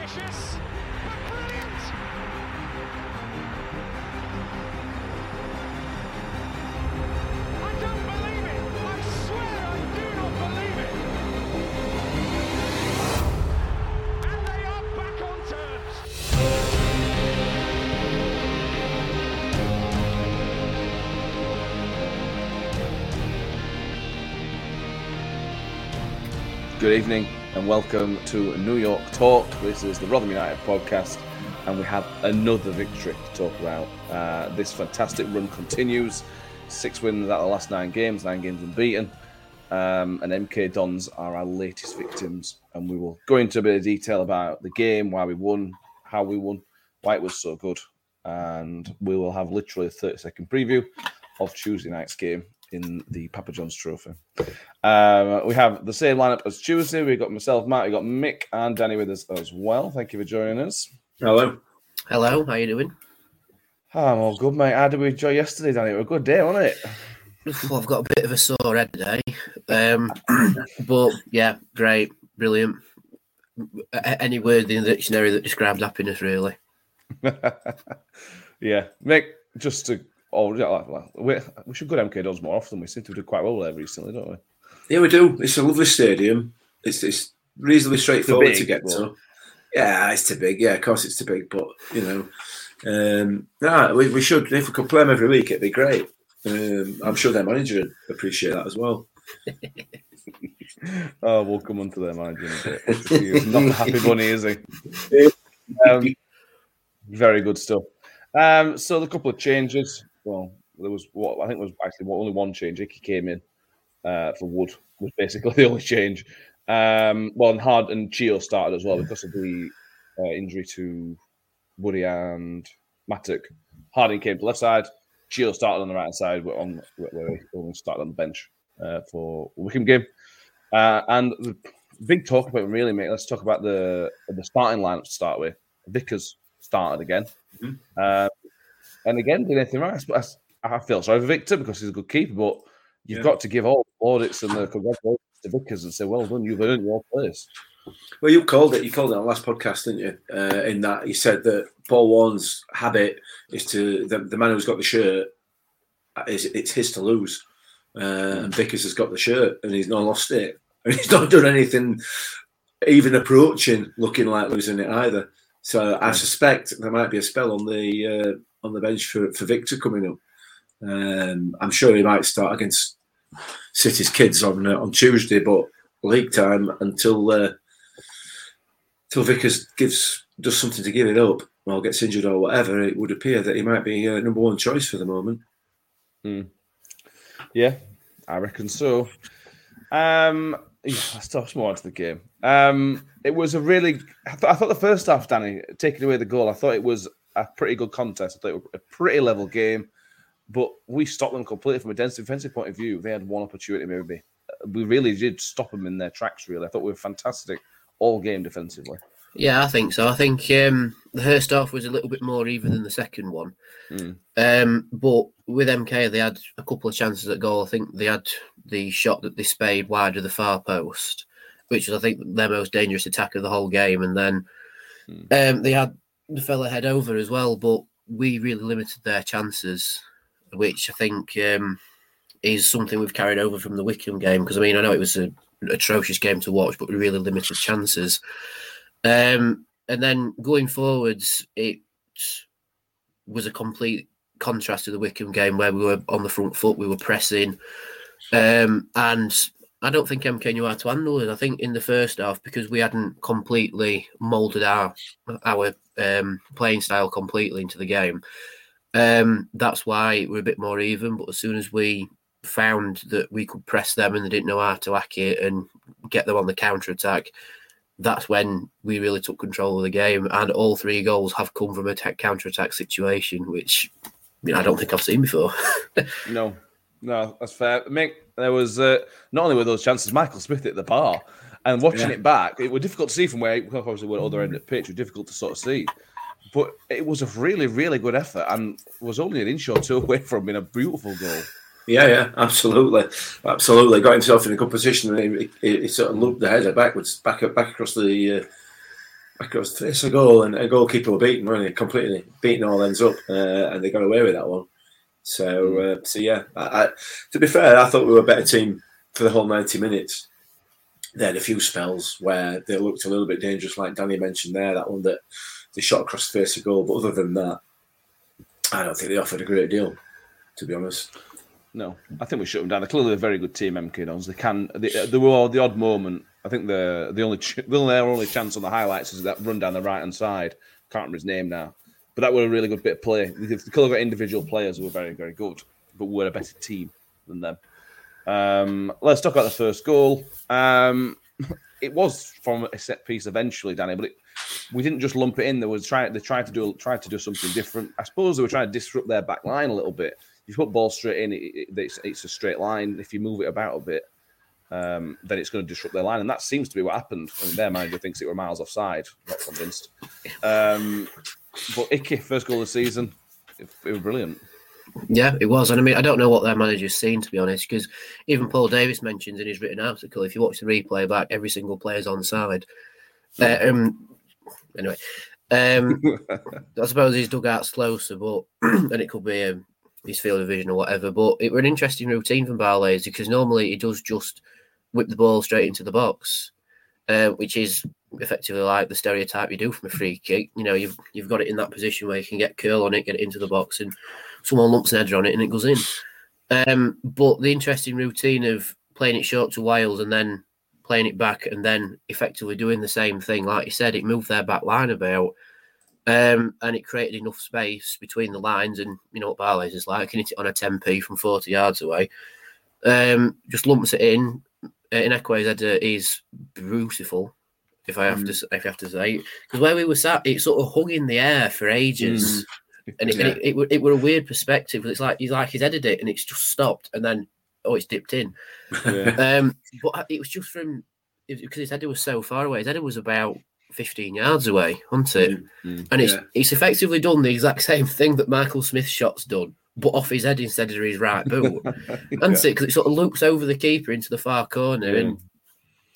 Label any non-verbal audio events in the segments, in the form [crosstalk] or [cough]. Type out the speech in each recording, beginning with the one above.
ambitious, but brilliant. I don't believe it. I swear I do not believe it. And they are back on terms. Good evening and welcome to New York Talk. This is the Rotherham United podcast, and we have another victory to talk about. Uh, this fantastic run continues. Six wins out of the last nine games, nine games unbeaten. Um, and MK Dons are our latest victims, and we will go into a bit of detail about the game, why we won, how we won, why it was so good, and we will have literally a 30 second preview of Tuesday night's game in the Papa John's Trophy. Um, we have the same lineup as Tuesday. We've got myself, Matt, we've got Mick and Danny with us as well. Thank you for joining us. Hello. Hello, how are you doing? Oh, I'm all good, mate. How did we enjoy yesterday, Danny? It was a good day, wasn't it? Well, I've got a bit of a sore head today, um, [coughs] but yeah, great, brilliant. Any word in the dictionary that describes happiness, really. [laughs] yeah, Mick, just to. Oh, yeah, like- like, we, we should go to MK Dons more often. We seem to do quite well there recently, don't we? Yeah, we do. It's a lovely stadium. It's it's reasonably straightforward big, to get but- to. Yeah, it's too big. Yeah, of course it's too big, but you know, um, nah, we, we should. If we could play them every week, it'd be great. Um, I'm sure their manager would appreciate that as well. [laughs] Oh, we'll come on to their manager in a bit. He's not a happy bunny, is he? [laughs] Um, very good stuff. Um, so a couple of changes. Well, there was what I think was actually only one change. Icky came in uh, for Wood was basically [laughs] the only change. Um, well, and Hard and Chio started as well because of the uh, injury to Woody and Mattock. Harding came to left side. Chio started on the right hand side, where on where he started on the bench uh, for Wycombe game. Uh, and the big talk about really, mate. Let's talk about the the starting lineup to start with. Vickers started again, Mhm. uh, and again did anything right. I, I feel sorry for Viktor because he's a good keeper, but you've Yeah. got to give all the audits and the congratulations to Vickers and say, "Well done, you've earned your place." Well, you called it. You called it on the last podcast, didn't you? Uh, in that you said that Paul Warne's habit is to the, the man who's got the shirt is it's his to lose, uh, and Vickers has got the shirt and he's not lost it, [laughs] and he's not done anything even approaching looking like losing it either. So I suspect there might be a spell on the uh, on the bench for, for Viktor coming up. Um, I'm sure he might start against City's kids on uh, on Tuesday, but league time until uh, till Vickers gives does something to give it up or gets injured or whatever, it would appear that he might be uh, number one choice for the moment. Yeah, I reckon so. Um, yeah, let's talk more into the game. Um, it was a really. I, th- I thought the first half, Danny, taking away the goal, I thought it was a pretty good contest. I thought it was a pretty level game, but we stopped them completely from a defensive defensive point of view. They had one opportunity, maybe. We really did stop them in their tracks. Really, I thought we were fantastic all game defensively. Yeah, I think so. I think um, the first half was a little bit more even than the second one. Mm. Um, but with MK, they had a couple of chances at goal. I think they had the shot that they spayed wide of the far post, which was, I think, their most dangerous attack of the whole game. And then um, they had the fella head over as well, but we really limited their chances, which I think um, is something we've carried over from the Wycombe game. Because, I mean, I know it was an atrocious game to watch, but we really limited chances. Um, and then going forwards, it was a complete contrast to the Wycombe game where we were on the front foot, we were pressing, um, and I don't think MK knew how to handle it. I think in the first half because we hadn't completely moulded our our um, playing style completely into the game. Um, that's why we're a bit more even. But as soon as we found that we could press them and they didn't know how to hack it and get them on the counter attack, that's when we really took control of the game. And all three goals have come from a counter attack situation, which you know, I don't think I've seen before. [laughs] No, no, that's fair. Mick, there was uh, not only were those chances, Michael Smith at the bar, and watching Yeah. it back, it was difficult to see from where obviously we're other end of the pitch. It was difficult to sort of see, but it was a really, really good effort, and was only an inch or two [laughs] away from being a beautiful goal. Yeah, yeah, absolutely, absolutely. Got himself in a good position, and he, he, he sort of looped the header backwards, back back across the uh, Because it's a goal and a goalkeeper were beaten, weren't they? Completely beating all ends up, uh, and they got away with that one. So, uh, so yeah. I, I, to be fair, I thought we were a better team for the whole ninety minutes. They had a few spells where they looked a little bit dangerous, like Danny mentioned there. That one that they shot across the face of goal, but other than that, I don't think they offered a great deal. To be honest. No, I think we shut them down. They're clearly a very good team, MK Dons. They can. They, they were the odd moment. I think the the only their only chance on the highlights is that run down the right hand side. Can't remember his name now, but that were a really good bit of play. The, the colour got individual players who were very very good, but we're a better team than them. Um, let's talk about the first goal. Um, [laughs] it was from a set piece eventually, Danny, but it, we didn't just lump it in. They. They tried to do tried to do something different. I suppose they were trying to disrupt their back line a little bit you put ball straight in, it, it, it's, it's, a straight line. If you move it about a bit, um, then it's going to disrupt their line, and that seems to be what happened. I mean, their manager thinks it were miles offside. Not convinced. Um, but Icky, first goal of the season, it, it, was brilliant. Yeah, it was, and I mean, I don't know what their manager's seen to be honest, because even Paul Davis mentions in his written article, if you watch the replay back, every single player's on side. Uh, um, anyway, um, [laughs] I suppose his dugout's closer, but [clears throat] and it could be um, his field of vision or whatever. But it was an interesting routine from Barlaser because normally he does just whip the ball straight into the box, uh, which is effectively like the stereotype you do from a free kick. You know, you've you've got it in that position where you can get curl on it, get it into the box, and someone lumps an header on it and it goes in. Um, but the interesting routine of playing it short to Wiles and then playing it back and then effectively doing the same thing, like you said, it moved their back line about um, and it created enough space between the lines. And you know what Barley's is like, can hit it on a 10p from 40 yards away. Um, just lumps it in. Uh, in Ihiekwe's header is beautiful, if I have mm. to if I have to say, because where we were sat, it sort of hung in the air for ages, mm. And, it, yeah. and it, it, it, were a weird perspective. Because it's like he's like he's headed it, and it's just stopped, and then oh, it's dipped in. Yeah. [laughs] um, but it was just from because his header was so far away. His header was about 15 yards away, wasn't it? Mm-hmm. And it's yeah. it's effectively done the exact same thing that Michael Smith's shot's done, but off his head instead of his right boot. [laughs] yeah. And it because it sort of loops over the keeper into the far corner, yeah. and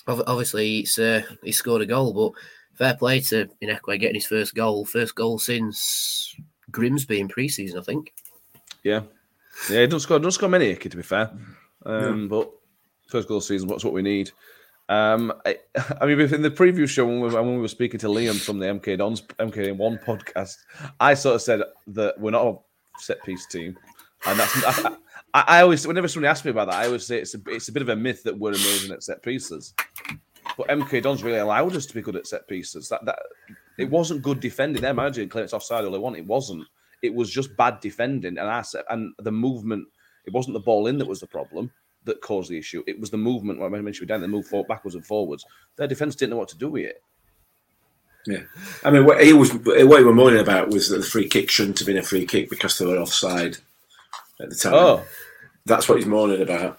obviously it's uh, he scored a goal. But fair play to Ihiekwe getting his first goal, first goal since Grimsby in pre-season, I think. Yeah, yeah, he doesn't score, doesn't score many, to be fair. Um, but first goal season, what's what we need. Um, I, [laughs] I, mean, in the preview show when we, when we were speaking to Liam from the MK Dons MK One podcast, I sort of said that we're not a set piece team, and that's I, I, always whenever somebody asks me about that, I always say it's a it's a bit of a myth that we're amazing at set pieces. But MK Dons really allowed us to be good at set pieces. That that it wasn't good defending. Their manager didn't claim it's offside all they want. It wasn't. It was just bad defending and asset and the movement. It wasn't the ball in that was the problem that caused the issue. It was the movement. When I mentioned down, they moved forward, backwards and forwards. Their defense didn't know what to do with it. Yeah, I mean, what he was what he was moaning about was that the free kick shouldn't have been a free kick because they were offside at the time. Oh, that's what he's moaning about.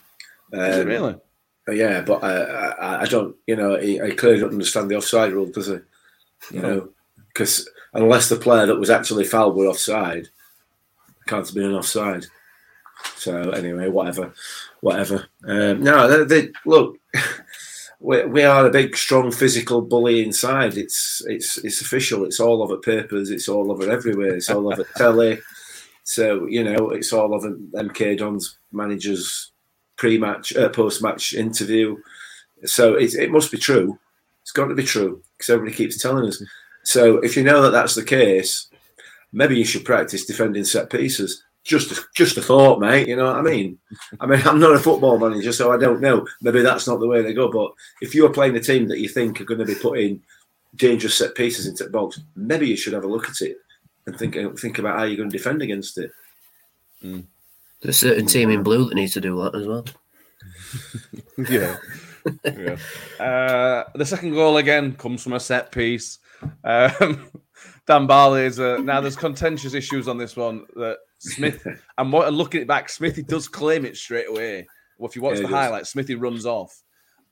Um, really? Yeah, but I, I, don't. You know, he, I clearly don't understand the offside rule, does he? You know, because unless the player that was actually fouled were offside, can't have been an offside. So anyway, whatever, whatever. Um, no, they, they, look, [laughs] we, we are a big, strong, physical bully inside. It's it's it's official. It's all over papers. It's all over everywhere. It's all over [laughs] telly. So you know, it's all over MK Dons managers pre-match, uh, post-match interview. So it, it must be true. It's got to be true because everybody keeps telling us. So if you know that that's the case, maybe you should practice defending set pieces just a, just a thought, mate. You know what I mean? I mean, I'm not a football manager, so I don't know. Maybe that's not the way they go. But if you're playing a team that you think are going to be putting dangerous set pieces into the box, maybe you should have a look at it and think think about how you're going to defend against it. Mm. There's a certain team in blue that needs to do that as well. [laughs] yeah. Yeah. Uh, the second goal again comes from a set piece. Um, [laughs] Dan Barley is a, now there's contentious issues on this one that Smith, [laughs] and looking it back, Smithy does claim it straight away. Well, if you watch yeah, the highlights, Smithy runs off.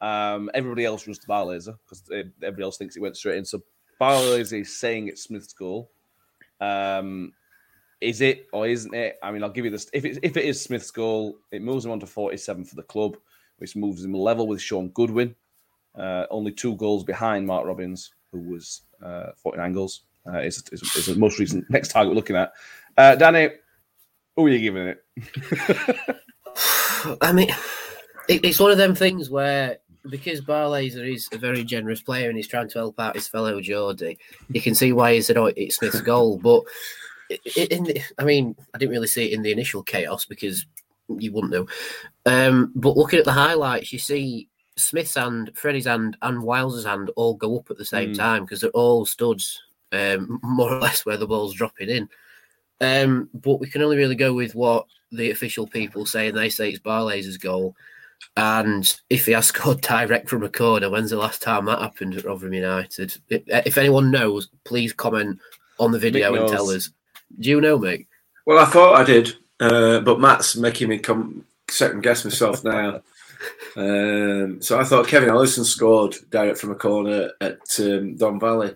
Um, everybody else runs to Barlaser because everybody else thinks it went straight in. So Barlaser is saying it's Smith's goal. Um, is it or isn't it? I mean, I'll give you this. If it, if it is Smith's goal, it moves him on to 47 for the club, which moves him level with Shaun Goodwin, uh, only two goals behind Mark Robins, who was uh, 49 goals. Uh, is, is, is the most recent next target we're looking at. Uh, Danny, who are you giving it? [sighs] I mean, it, it's one of them things where because Barlaser is a very generous player and he's trying to help out his fellow Geordie, you can see why he said, "Oh, it's Smith's goal." But in, the, I mean, I didn't really see it in the initial chaos because you wouldn't know. Um, but looking at the highlights, you see Smith's hand, Freddie's hand, and Wiles's hand all go up at the same mm. time because they're all studs, um, [laughs] more or less where the ball's dropping in. Um, but we can only really go with what the official people say, and they say it's Barlaser's goal. And if he has [laughs] scored direct from a corner, when's the last time that happened at Rotherham United? If anyone knows, please comment on the video and tell us. Do you know, mate? Well, I thought I did, uh, but Matt's making me come second guess myself now. um, so I thought Kevin Ellison scored direct from a corner at um, Don Valley.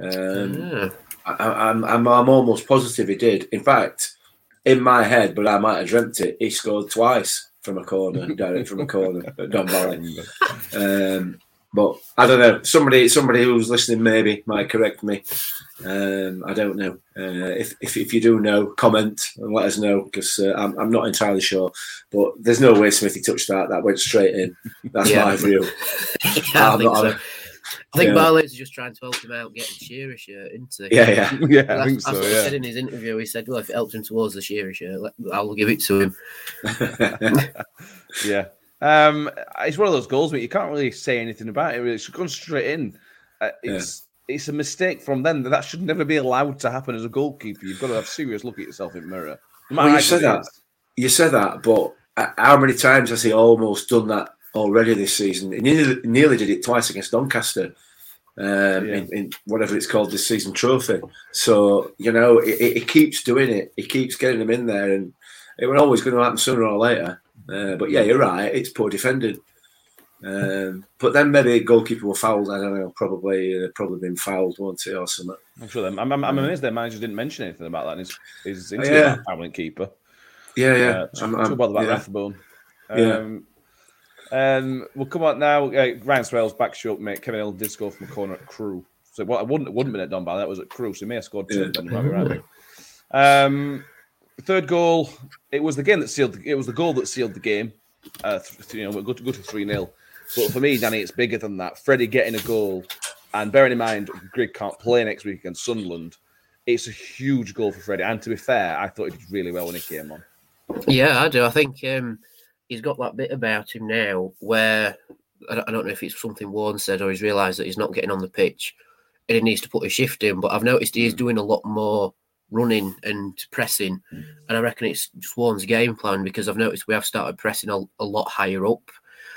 Um, yeah. I, am I'm, I'm almost positive he did. In fact, in my head, but I might have dreamt it, he scored twice from a corner, direct from a corner at Don Valley. [laughs] Um, but I don't know. Somebody, somebody who's listening maybe might correct me. Um, I don't know. Uh, if, if, if you do know, comment and let us know because uh, I'm, I'm not entirely sure. But there's no way Smithy touched that. That went straight in. That's yeah. my view. [laughs] yeah, I think so. I think yeah. Barlow's just trying to help him out getting Shearer shirt, isn't he? Yeah, yeah, [laughs] yeah. I think so. Yeah. said in his interview, he said, "Well, if it helps him towards the Shearer shirt, I'll give it to him." [laughs] yeah, um, it's one of those goals, but you can't really say anything about it. It's gone straight in. Uh, it's yeah. it's a mistake from them. That that should never be allowed to happen as a goalkeeper. You've got to have a serious look at yourself in mirror. No well, you said that. Is. You said that, but how many times has he almost done that already this season? He nearly, nearly did it twice against Doncaster. Um, yeah. in, in, whatever it's called this season trophy. So you know, it, it, keeps doing it. It keeps getting them in there, and it was always going to happen sooner or later. Uh, but yeah, you're right. It's poor defending. Um, but then maybe goalkeeper were fouled. I don't know. Probably, uh, probably been fouled, won't he, or something? I'm sure. I'm, I'm, I'm amazed their manager didn't mention anything about that. His, his interview yeah. permanent keeper. Yeah, yeah. Uh, I'm, I'm, about yeah. Rathbone. Um, yeah. Um, we'll come on now. Uh, Ryan Swales back short, mate. Kevin Hill did score from a corner at Crewe. So well, I wouldn't it wouldn't have been at Dunbar. That was at Crewe. So he may have scored two. Yeah. Um, third goal. It was the game that sealed. It was the goal that sealed the game. Uh, th- you know, we're good to go to three 0 But for me, Danny, it's bigger than that. Freddie getting a goal, and bearing in mind, Grigg can't play next week against Sunderland. It's a huge goal for Freddie. And to be fair, I thought he did really well when he came on. Yeah, I do. I think um, he's got that bit about him now where I don't, I don't know if it's something Warne said or he's realised that he's not getting on the pitch and he needs to put a shift in. But I've noticed he is hmm. doing a lot more running and pressing, and I reckon it's just Warne's game plan because I've noticed we have started pressing a, a lot higher up,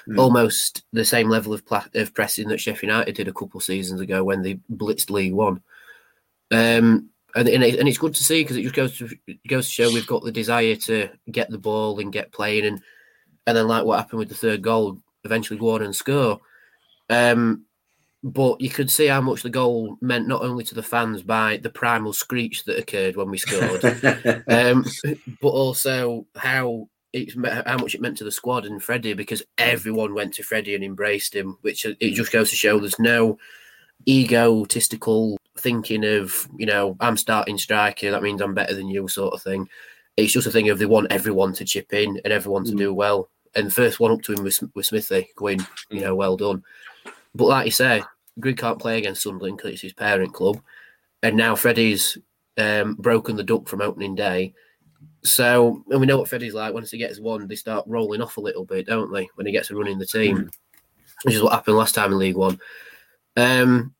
mm. almost the same level of, pla- of pressing that Sheffield United did a couple seasons ago when they blitzed League One. Um, and, and, it, and it's good to see because it just goes to goes to show we've got the desire to get the ball and get playing and and then like what happened with the third goal, eventually go on and score. Um, but you could see how much the goal meant not only to the fans by the primal screech that occurred when we scored, [laughs] um, but also how it how much it meant to the squad and Freddie because everyone went to Freddie and embraced him, which it just goes to show there's no egotistical thinking of you know I'm starting striker that means I'm better than you sort of thing. It's just a thing of they want everyone to chip in and everyone to mm. do well. And the first one up to him was with Smithy going, you know, well done. But like you say, Grigg can't play against Sunderland because it's his parent club. And now Freddie's um, broken the duck from opening day. So, and we know what Freddie's like. Once he gets one, they start rolling off a little bit, don't they? When he gets a run in the team, mm. which is what happened last time in League One. Um,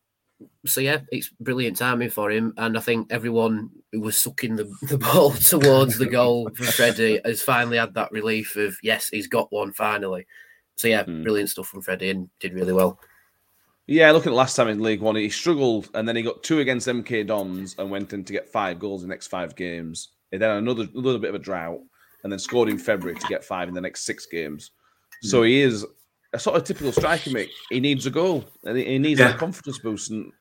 so yeah, it's brilliant timing for him, and I think everyone who was sucking the, the ball [laughs] towards the goal for Freddie has finally had that relief of yes, he's got one finally. So yeah, mm. brilliant stuff from Freddie and did really well. Yeah, looking at last time in League One, he struggled, and then he got two against MK Dons and went in to get five goals in the next five games. And then another little bit of a drought, and then scored in February to get five in the next six games. So he is a sort of typical striker, mate. He needs a goal, and he needs yeah. a confidence boost, and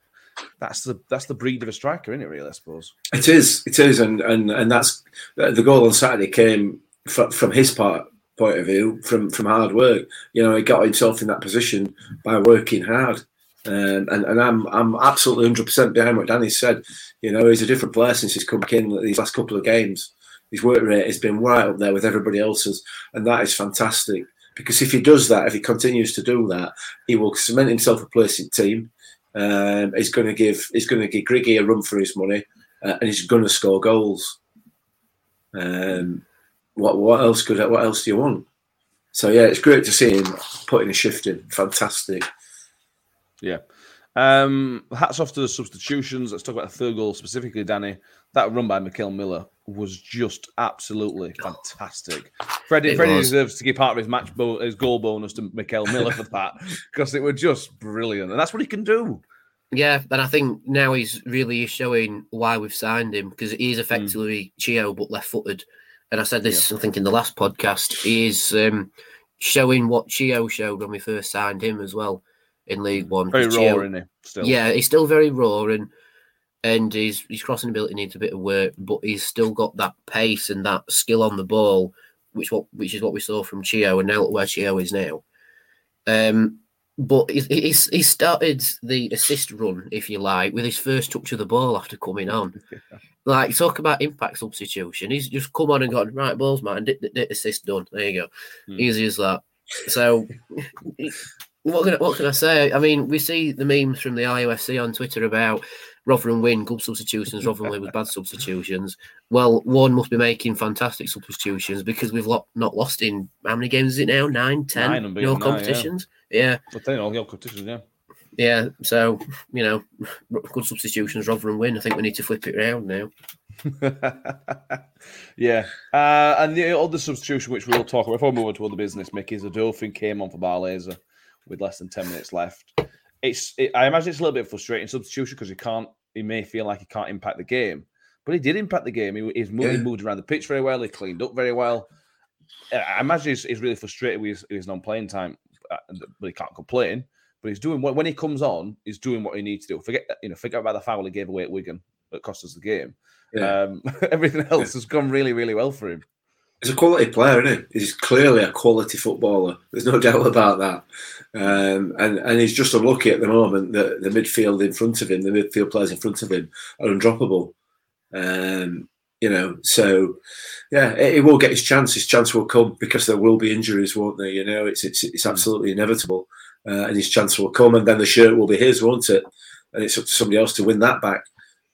that's the that's the breed of a striker, isn't it? Really, I suppose it is. It is, and and and that's the goal on Saturday came from, from his part point of view from from hard work. You know, he got himself in that position by working hard. Um, and, and I'm I'm absolutely 100% behind what Danny said. You know, he's a different player since he's come back in these last couple of games. His work rate has been right up there with everybody else's, and that is fantastic. Because if he does that, if he continues to do that, he will cement himself a place in team. Um, he's going to give he's going to give Griggy a run for his money, uh, and he's going to score goals. Um, what what else could what else do you want? So yeah, it's great to see him putting a shift in. Fantastic. Yeah. Um, hats off to the substitutions. Let's talk about the third goal specifically, Danny. That run by Mickel Miller was just absolutely fantastic. Freddie, Freddie deserves to give part of his match bo- his goal bonus to Mickel Miller for that because it was just brilliant, and that's what he can do. Yeah, and I think now he's really showing why we've signed him because he is effectively mm. Chio but left-footed. And I said this, yeah. I think, in the last podcast. He is um, showing what Chio showed when we first signed him as well in League One. Very raw, isn't he? Still. Yeah, he's still very raw and and his his crossing ability needs a bit of work, but he's still got that pace and that skill on the ball, which what which is what we saw from Chio, and now where Chio is now. Um, but he's, he's he started the assist run, if you like, with his first touch of the ball after coming on. [laughs] Like talk about impact substitution. He's just come on and gone right balls, man. Did, did, did assist done. There you go, hmm. easy as that. So [laughs] what can, what can I say? I mean, we see the memes from the IOFC on Twitter about Rotherham win good substitutions, Rotherham win with bad substitutions. Well, one must be making fantastic substitutions because we've lo- not lost in how many games is it now? Nine, ten, Nine no competitions. yeah. yeah. I all the competitions, yeah. Yeah, so you know, good substitutions, Rotherham win. I think we need to flip it around now. [laughs] yeah, uh, and the other substitution which we'll talk about before we move on to other business, Mickey, is Odoffin came on for Barlaser with less than 10 minutes left. It's it, I imagine it's a little bit frustrating substitution because he can't he may feel like he can't impact the game. But he did impact the game. He, he's moved, yeah. he moved around the pitch very well. He cleaned up very well. I imagine he's, he's really frustrated with his, his non-playing time, uh, but he can't complain. But he's doing when he comes on, he's doing what he needs to do. Forget you know, forget about the foul he gave away at Wigan that cost us the game. Yeah. Um, [laughs] everything else has gone really, really well for him. He's a quality player, isn't he? He's clearly a quality footballer. There's no [laughs] doubt about that. Um, and and he's just unlucky at the moment that the midfield in front of him, the midfield players in front of him, are undroppable. Um, you know, so yeah, he will get his chance. His chance will come because there will be injuries, won't there? You know, it's it's it's absolutely inevitable, uh, and his chance will come, and then the shirt will be his, won't it? And it's up to somebody else to win that back.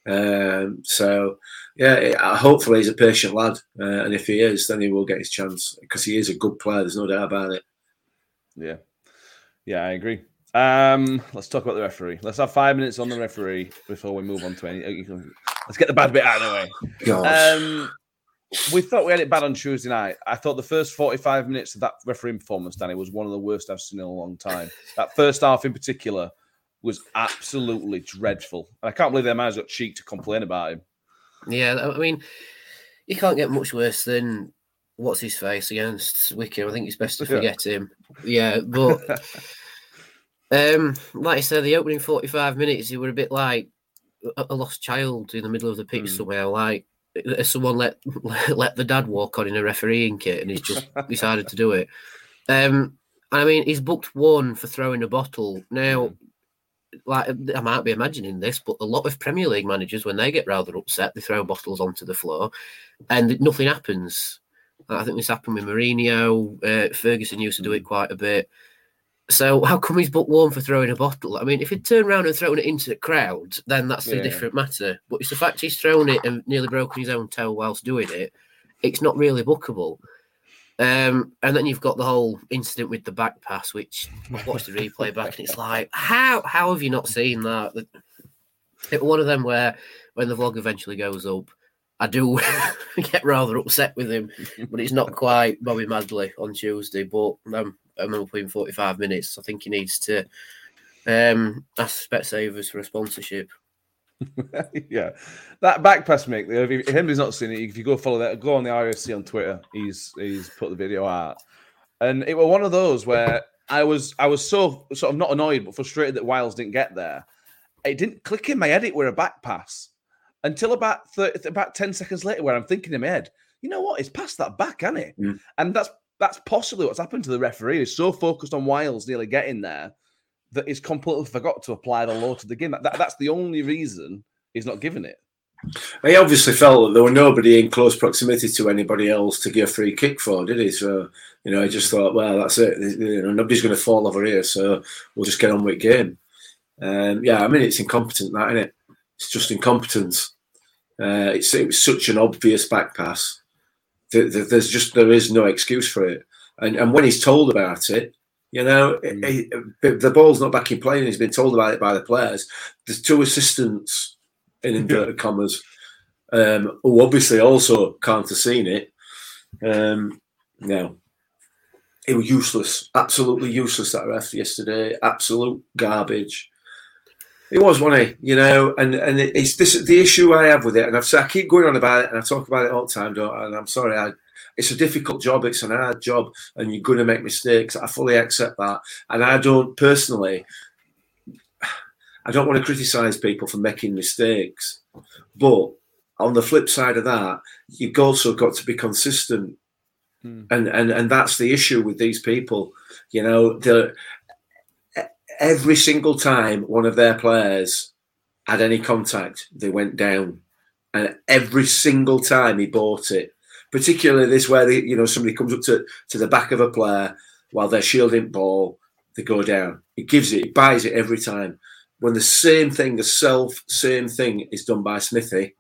Um, so yeah, uh, hopefully he's a patient lad, uh, and if he is, then he will get his chance because he is a good player. There's no doubt about it. Yeah, yeah, I agree. Um, let's talk about the referee. Let's have five minutes on the referee before we move on to any. Let's get the bad bit out of the way. Um, we thought we had it bad on Tuesday night. I thought the first 45 minutes of that referee performance, Danny, was one of the worst I've seen in a long time. That first half in particular was absolutely dreadful. And I can't believe their man's got cheek to complain about him. Yeah, I mean, you can't get much worse than what's his face against Wycombe. I think it's best to forget yeah. him. Yeah, but [laughs] um, like I said, the opening forty-five minutes, you were a bit like a lost child in the middle of the pitch mm. somewhere. Like someone let [laughs] let the dad walk on in a refereeing kit, and he's just [laughs] decided to do it. Um, I mean, he's booked one for throwing a bottle. Now, mm like I might be imagining this, but a lot of Premier League managers, when they get rather upset, they throw bottles onto the floor, and nothing happens. I think this happened with Mourinho. Uh, Ferguson used to do it quite a bit. So how come he's booked one for throwing a bottle? I mean, if he'd turned around and thrown it into the crowd, then that's yeah. a different matter. But it's the fact he's thrown it and nearly broken his own toe whilst doing it. It's not really bookable. Um, and then you've got the whole incident with the back pass, which I watched the replay back, and it's like, how how have you not seen that? It, one of them where when the vlog eventually goes up, I do [laughs] get rather upset with him, but it's not quite Bobby Madley on Tuesday. But um, I'm up in 45 minutes. I think he needs to um, ask Specsavers for a sponsorship. [laughs] yeah, that back pass, Mick. If, if anybody's not seen it, if you go follow that, go on the IFC on Twitter. He's he's put the video out, and it was one of those where I was I was so sort of not annoyed but frustrated that Wiles didn't get there. It didn't click in my head it were a back pass until about 30, about ten seconds later, where I'm thinking in my head, you know what? It's past that back, isn't it? Mm. And that's that's possibly what's happened to the referee. He's so focused on Wiles nearly getting there that he's completely forgot to apply the law to the game. That, that, that's the only reason he's not given it. He obviously felt that there were nobody in close proximity to anybody else to give a free kick for, did he? So, you know, he just thought, well, that's it. You know, nobody's going to fall over here, so we'll just get on with game. Um, yeah, I mean, it's incompetent, that, isn't it? It's just incompetence. Uh, it's, it was such an obvious back pass. There's just there is no excuse for it. And and when he's told about it, you know, mm. he, the ball's not back in play, and he's been told about it by the players. There's two assistants in [laughs] inverted commas, um, who obviously also can't have seen it. Um, no, it was useless, absolutely useless. That ref yesterday, absolute garbage. It was, wasn't? You know, and and it's this the issue I have with it, and I've I keep going on about it, and I talk about it all the time, don't I? And I'm sorry, I, it's a difficult job, it's an hard job, and you're going to make mistakes. I fully accept that, and I don't personally. I don't want to criticize people for making mistakes, but on the flip side of that, you've also got to be consistent, hmm. and and and that's the issue with these people. You know, the every single time one of their players had any contact, they went down, and every single time he bought it. Particularly this where they, you know somebody comes up to, to the back of a player while they're shielding ball, they go down. He gives it, he buys it every time. When the same thing, the self same thing is done by Smithy,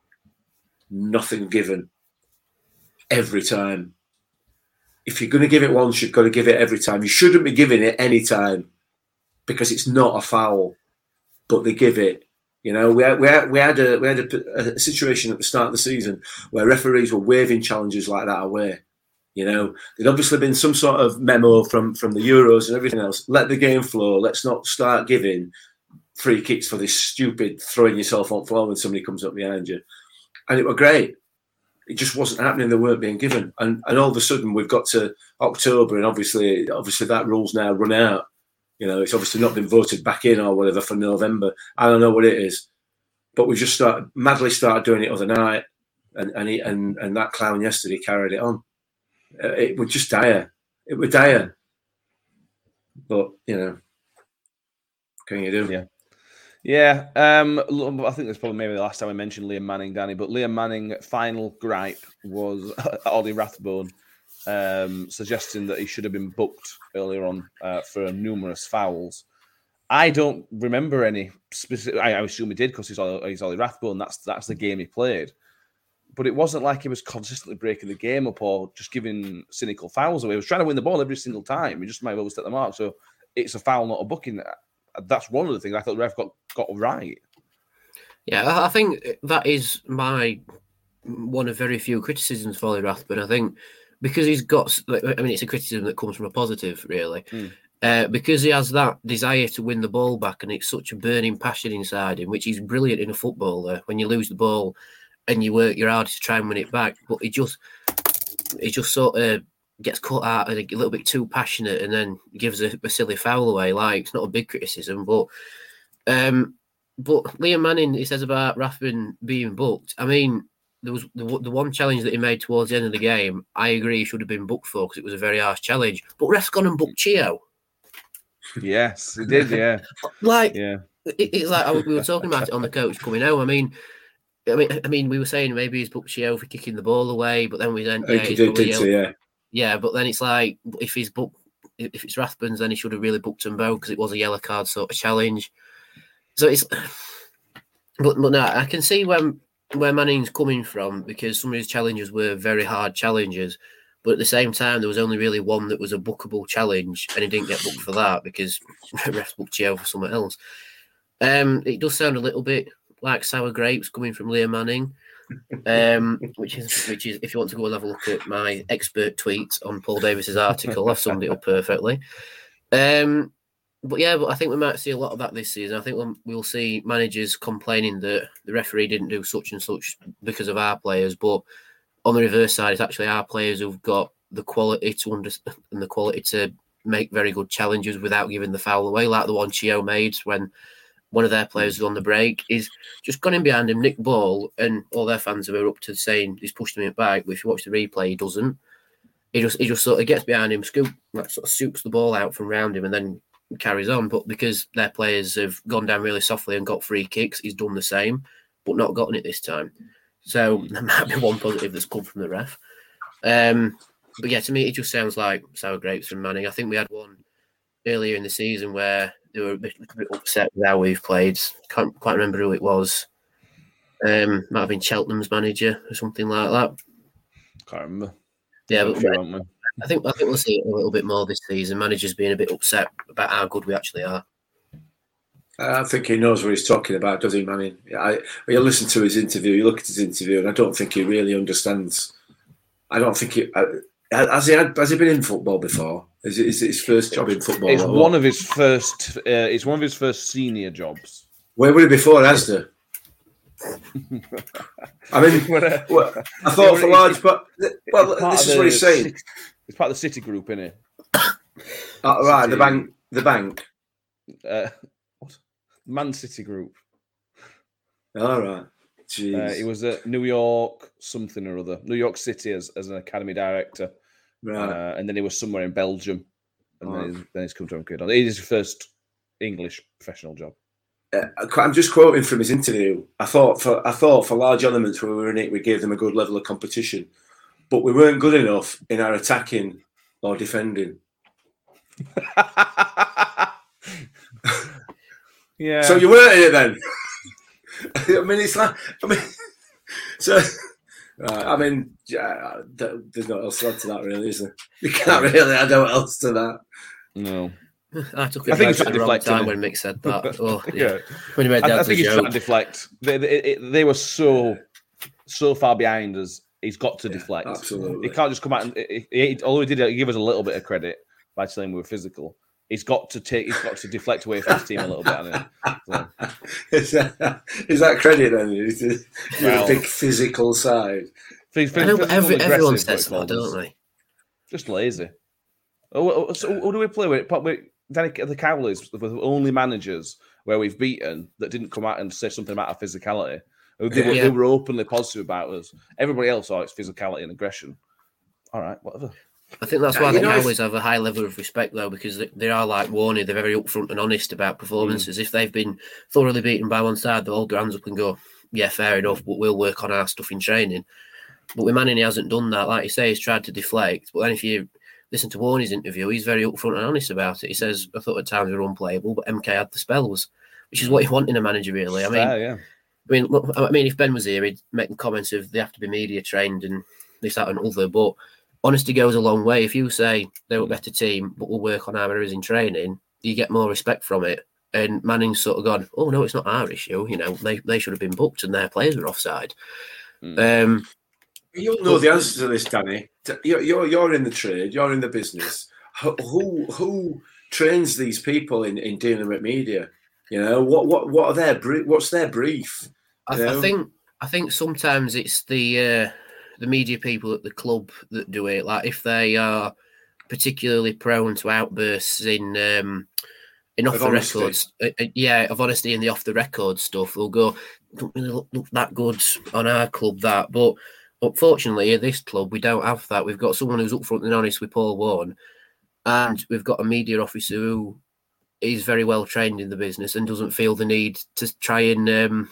nothing given every time. If you're going to give it once, you've got to give it every time. You shouldn't be giving it any time because it's not a foul, but they give it. You know, we had, we had, we had, a, we had a, a situation at the start of the season where referees were waving challenges like that away. You know, there'd obviously been some sort of memo from from the Euros and everything else. Let the game flow. Let's not start giving free kicks for this stupid throwing yourself on the floor when somebody comes up behind you. And it were great. It just wasn't happening. They weren't being given. And and all of a sudden we've got to October, and obviously obviously that rule's now run out. You know, it's obviously not been voted back in or whatever for November. I don't know what it is, but we just started madly started doing it other night, and and he, and and that clown yesterday carried it on. Uh, it would just dire. It would dire. But you know, can you do? Yeah. Yeah, um, I think that's probably maybe the last time I mentioned Liam Manning, Danny. But Liam Manning final gripe was [laughs] Ollie Rathbone um, suggesting that he should have been booked earlier on uh, for numerous fouls. I don't remember any specific. I, I assume he did because he's Ollie, he's Ollie Rathbone. That's that's the game he played. But it wasn't like he was consistently breaking the game up or just giving cynical fouls away. He was trying to win the ball every single time. He just might well set the mark. So it's a foul, not a booking. That's one of the things I thought the ref got got right. Yeah, I think that is my one of very few criticisms for Ollie Rathbone. I think because he's got. I mean, it's a criticism that comes from a positive, really. Mm. Uh, because he has that desire to win the ball back, and it's such a burning passion inside him, which is brilliant in a footballer. When you lose the ball and you work your hardest to try and win it back, but he just, he just sort of gets cut out and a little bit too passionate, and then gives a, a silly foul away. Like it's not a big criticism, but, um, but Liam Manning, he says about Rathbone being booked. I mean, there was the, the one challenge that he made towards the end of the game. I agree, he should have been booked for because it was a very harsh challenge. But ref's gone and booked Chio. [laughs] Yes, he did. Yeah, [laughs] like yeah, it, it's like we were talking about it on the coach coming home. I mean, I mean, I mean, we were saying maybe he's booked Chio for kicking the ball away, but then we then yeah, did, did so, yeah, yeah, but then it's like if he's booked, if it's Rathbone's, then he should have really booked them both because it was a yellow card sort of challenge. So it's, [sighs] but but no, I can see when where Manning's coming from because some of his challenges were very hard challenges. But at the same time, there was only really one that was a bookable challenge, and he didn't get booked for that because [laughs] refs booked you for something else. Um, it does sound a little bit like sour grapes coming from Liam Manning, um, which is which is if you want to go and have a look at my expert tweets on Paul Davis's article, I've summed it up perfectly. Um, but yeah, but I think we might see a lot of that this season. I think we'll, see managers complaining that the referee didn't do such and such because of our players. But on the reverse side, it's actually our players who've got the quality to understand [laughs] and the quality to make very good challenges without giving the foul away, like the one Chio made when one of their players was on the break. Is just gone in behind him, nick ball, and all their fans are up to saying he's pushing him back. But if you watch the replay, he doesn't. He just he just sort of gets behind him, scoop like sort of soups the ball out from round him, and then carries on. But because their players have gone down really softly and got free kicks, he's done the same, but not gotten it this time. So [laughs] there might be one positive that's come from the ref. Um, but yeah, to me, it just sounds like sour grapes from Manning. I think we had one earlier in the season where they were a bit, a bit upset with how we've played. Can't quite remember who it was. Um, might have been Cheltenham's manager or something like that. Can't remember. Yeah, but sure? I think I think we'll see it a little bit more this season. Managers being a bit upset about how good we actually are. I think he knows what he's talking about, does he, Manning? I, you listen to his interview, you look at his interview, and I don't think he really understands. I don't think he uh, has he had, has he been in football before? Is it, is it his first job in football? It's one what? of his first. Uh, it's one of his first senior jobs. Where were he before Asda? [laughs] I mean, uh, well, I thought well, for it's- large, but well, this is what he's saying. City- It's part of the City Group, innit? [coughs] Oh, right, the bank, the bank. Uh, what? Man City Group. All right, Uh, he was at New York something or other, New York City as, as an academy director, right. uh, and then he was somewhere in Belgium, and Oh. then, he's, then he's come to MK. It is his first English professional job. Uh, I'm just quoting from his interview. I thought for I thought for large elements where we were in it, we gave them a good level of competition, but we weren't good enough in our attacking or defending. [laughs] yeah. So you weren't in it then. I mean, it's like I mean, [laughs] so. Right, I mean, yeah, there's no else to add to that, really, is there? [laughs] You can't really add no else to that. no. I took I it think right he's at trying the to wrong deflect, time when Mick said that. Oh, yeah. yeah. When he made I, that I as think he's trying to deflect. They, they, they were so so far behind us. He's got to Yeah, deflect. absolutely. He can't just come out and he, he, although he did he gave us a little bit of credit by saying we were physical. He's got to take. He's got to deflect away from his team a little bit. hasn't he? So, [laughs] is, that, is that credit then? Is it, Well- a big physical side? phys- I know, physical every, everyone says that, don't they? Just lazy. Oh, oh, so who do we play with? Probably Danny, the Cowleys with only managers where we've beaten that didn't come out and say something about our physicality. They, were, Yeah. they were openly positive about us. Everybody else, oh, it's physicality and aggression. All right, whatever. I think that's why you the know, if- have a high level of respect, though, because they, they are like Warney. They're very upfront and honest about performances. Mm. If they've been thoroughly beaten by one side, they'll hold their hands up and go, "Yeah, fair enough, but we'll work on our stuff in training." But with Manning, he hasn't done that. Like you say, he's tried to deflect. But then if you listen to Warney's interview, he's very upfront and honest about it. He says, "I thought at times we were unplayable, but MK had the spells." Which is mm. what you want in a manager, really. I mean, Fair, yeah. I mean, look, I mean, if Ben was here, he'd make the comments of they have to be media trained and this, that, and other. But honesty goes a long way. If you say they're a better team, but we'll work on our errors in training, you get more respect from it. And Manning's sort of gone, oh no, it's not our issue. You know, they, they should have been booked and their players were offside. Um, You'll know the answer to this, Danny. You're, you're, you're in the trade, you're in the business. Who who, who trains these people in, in dealing with media? You know what what what are their what's their brief? I, Yeah. I think I think sometimes it's the uh, the media people at the club that do it. Like if they are particularly prone to outbursts in um, in off Of the honesty. records, uh, uh, yeah, of honesty in the off the record stuff, they'll go don't really look, look that good on our club that. But unfortunately, at this club, we don't have that. We've got someone who's upfront and honest with Paul Warne, and we've got a media officer who is very well trained in the business and doesn't feel the need to try and um,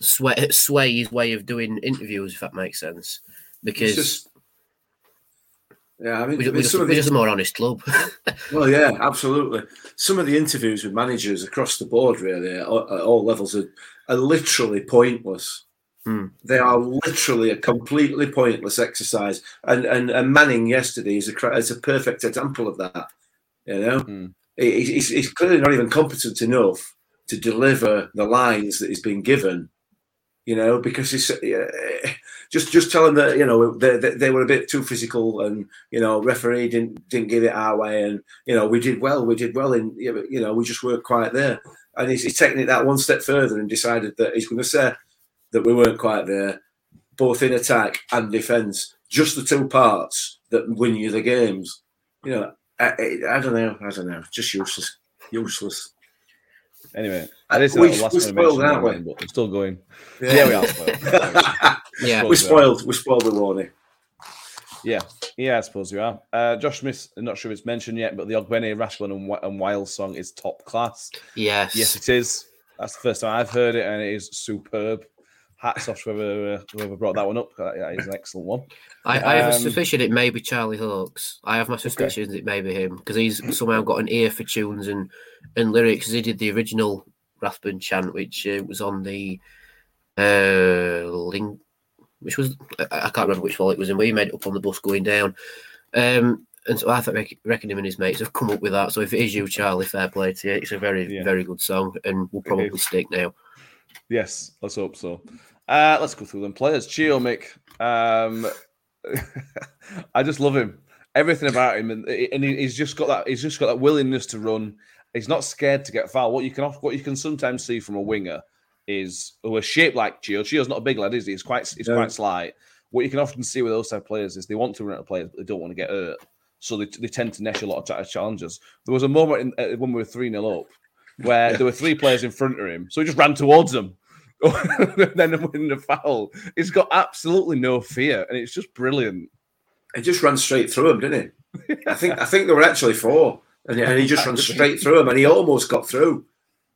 sway sway his way of doing interviews, if that makes sense. Because just yeah, I mean, we're, I mean, we're just, some of we're the- just a more honest club. [laughs] Well, yeah, absolutely. Some of the interviews with managers across the board, really, at all, at all levels, are, are literally pointless. Hmm. They are literally a completely pointless exercise. And and, and Manning yesterday is a is a perfect example of that. You know, Hmm. He- he's, he's clearly not even competent enough to deliver the lines that he's been given. You know, because he's yeah, just just tell them that you know they, they, they were a bit too physical, and you know referee didn't didn't give it our way, and you know we did well, we did well in you know we just weren't quite there, and he's, he's it that one step further and decided that he's going to say that we weren't quite there, both in attack and defence, just the two parts that win you the games. You know, I, I, I don't know, I don't know, just useless, useless. Anyway, Uh, I did say we- that last we time I spoiled, mentioned aren't we? that, but I'm still going. Yeah, we are. [laughs] spoiled. yeah, We're spoiled. We're spoiled with Warney. Yeah, yeah, I suppose you are. Uh, Josh Smith, I'm not sure if it's mentioned yet, but the Ogbene, Rathbone, and, Wi- and Wiles song is top class. Yes. Yes, it is. That's the first time I've heard it, and it is superb. Hats off to whoever, uh, whoever brought that one up. That that is an excellent one. I, I have a Um, suspicion it may be Charlie Hawks. I have my suspicions it may be him because he's somehow got an ear for tunes and, and lyrics. 'cause he did the original Rathbone chant, which uh, was on the uh, link, which was I, can't remember which one it was in, he made it up on the bus going down. Um, and so I thought rec- reckon him and his mates have come up with that. So if it is you, Charlie, fair play to you. It's a very Yeah. very good song, and will probably stick now. Yes, let's hope so. Uh, let's go through them players. Chio Mick. Um, [laughs] I just love him. Everything about him, and, and he- he's just got that. He's just got that willingness to run. He's not scared to get fouled. What you can off- what you can sometimes see from a winger is who are shaped like Chio. Chio's not a big lad, is he? He's quite he's No. quite slight. What you can often see with those type of players is they want to run at players, but they don't want to get hurt. So they, they tend to nesh a lot of challenges. There was a moment in, uh, when we were 3 0 up where there were three players in front of him. So he just ran towards them. [laughs] then winning the foul. He's got absolutely no fear, and it's just brilliant. He just ran straight through him, didn't he? I think I think there were actually four, and, and he just ran straight through him, and he almost got through.